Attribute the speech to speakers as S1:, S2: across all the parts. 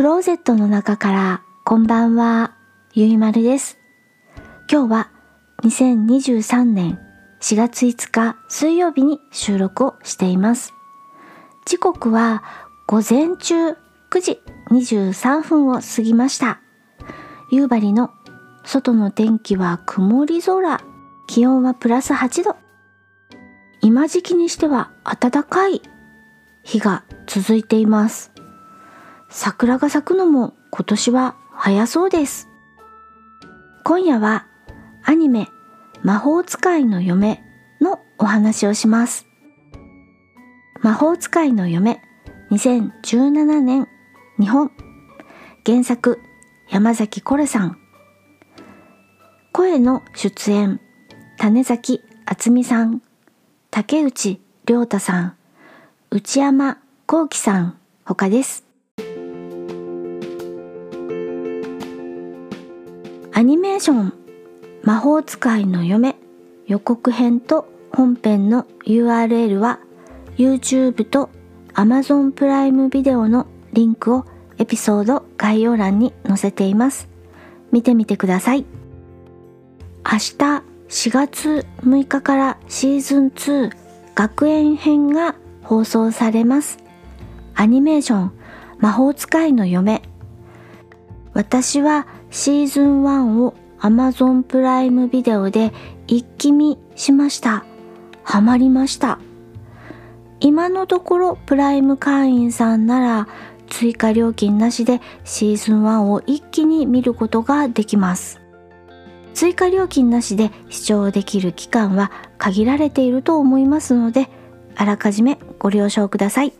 S1: クローゼットの中からこんばんは、ゆいまるです。今日は2023年4月5日水曜日に収録をしています。時刻は午前中9時23分を過ぎました。夕張の外の天気は曇り空、気温はプラス8度。今時期にしては暖かい日が続いています。桜が咲くのも今年は早そうです。今夜はアニメ魔法使いの嫁のお話をします。魔法使いの嫁2017年日本。原作山崎コレさん。声の出演種崎敦美さん。竹内涼太さん。内山幸喜さん。他です。アニメーション魔法使いの嫁予告編と本編の URL は YouTube と Amazon プライムビデオのリンクをエピソード概要欄に載せています。見てみてください。明日4月6日からシーズン2学園編が放送されます。アニメーション魔法使いの嫁私はシーズン1を Amazon プライムビデオで一気見しました。ハマりました。今のところプライム会員さんなら追加料金なしでシーズン1を一気に見ることができます。追加料金なしで視聴できる期間は限られていると思いますので、あらかじめご了承ください。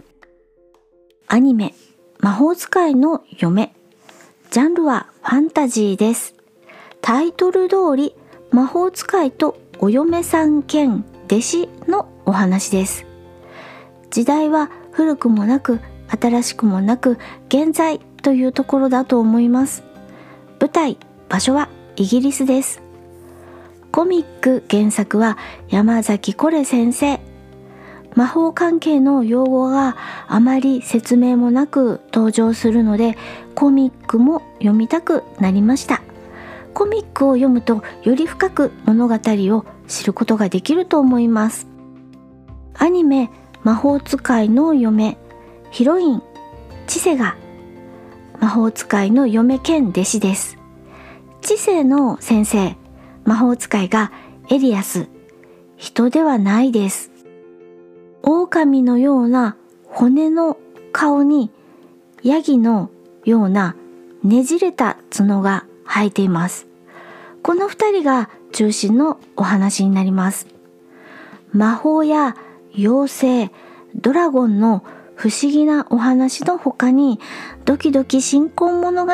S1: アニメ、魔法使いの嫁ジャンルはファンタジーです。タイトル通り魔法使いとお嫁さん兼弟子のお話です。時代は古くもなく新しくもなく現在というところだと思います。舞台、場所はイギリスです。コミック原作は山崎コレ先生。魔法関係の用語があまり説明もなく登場するのでコミックも読みたくなりました。コミックを読むとより深く物語を知ることができると思います。アニメ魔法使いの嫁ヒロイン知世が魔法使いの嫁兼弟子です。知世の先生魔法使いがエリアス。人ではないです。狼のような骨の顔にヤギのようなねじれた角が生えています。この二人が中心のお話になります。魔法や妖精、ドラゴンの不思議なお話の他にドキドキ新婚物語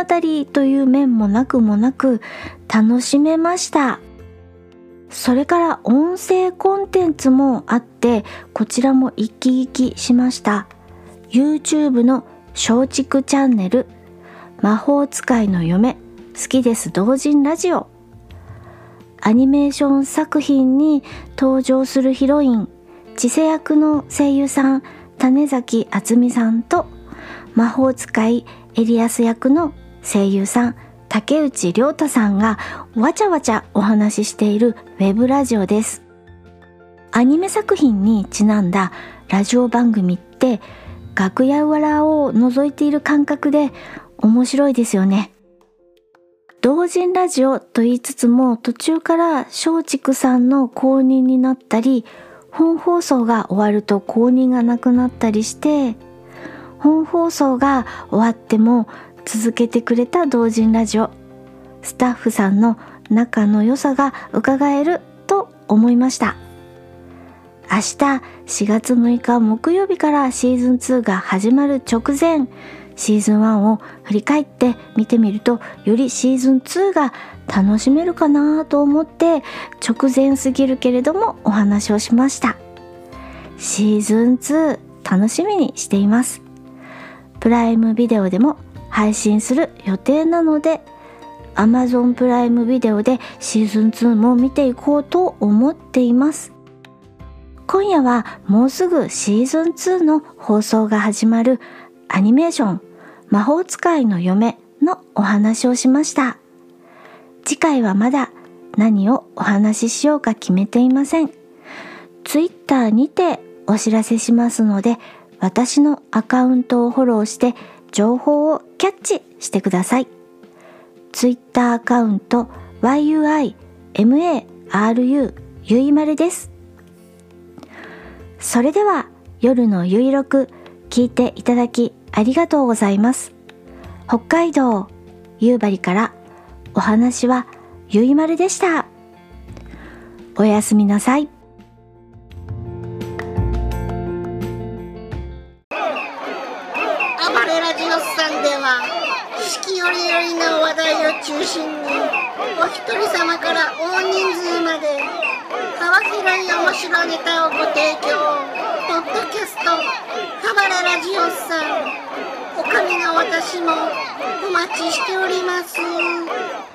S1: という面もなくもなく楽しめました。それから音声コンテンツもあってこちらも一気聞きしました。YouTube の松竹チャンネル魔法使いの嫁好きです同人ラジオ。アニメーション作品に登場するヒロイン知世役の声優さん種崎敦美さんと魔法使いエリアス役の声優さん竹内涼太さんがわちゃわちゃお話ししているウェブラジオです。アニメ作品にちなんだラジオ番組って楽屋裏を覗いている感覚で面白いですよね。同人ラジオと言いつつも途中から松竹さんの公認になったり本放送が終わると公認がなくなったりして本放送が終わっても続けてくれた同人ラジオ。スタッフさんの仲の良さが伺えると思いました。明日4月6日木曜日からシーズン2が始まる直前シーズン1を振り返って見てみるとよりシーズン2が楽しめるかなと思って直前すぎるけれどもお話をしました。シーズン2楽しみにしています。プライムビデオでも配信する予定なので Amazon プライムビデオでシーズン2も見ていこうと思っています今夜はもうすぐシーズン2の放送が始まるアニメーション魔法使いの嫁のお話をしました。次回はまだ何をお話ししようか決めていません。Twitter にてお知らせしますので、私のアカウントをフォローして情報をキャッチしてください。Twitter アカウント yuimaru ゆいまるです。それでは夜のゆいろく聞いていただきありがとうございます。北海道夕張からお話はゆいまるでした。おやすみなさい。
S2: 暴れラジオスさんでは四季折々の話題を中心にお一人様から大人数まで幅広い面白ネタをご提供ポッドキャストハバレラジオスさんおかみの私もお待ちしております。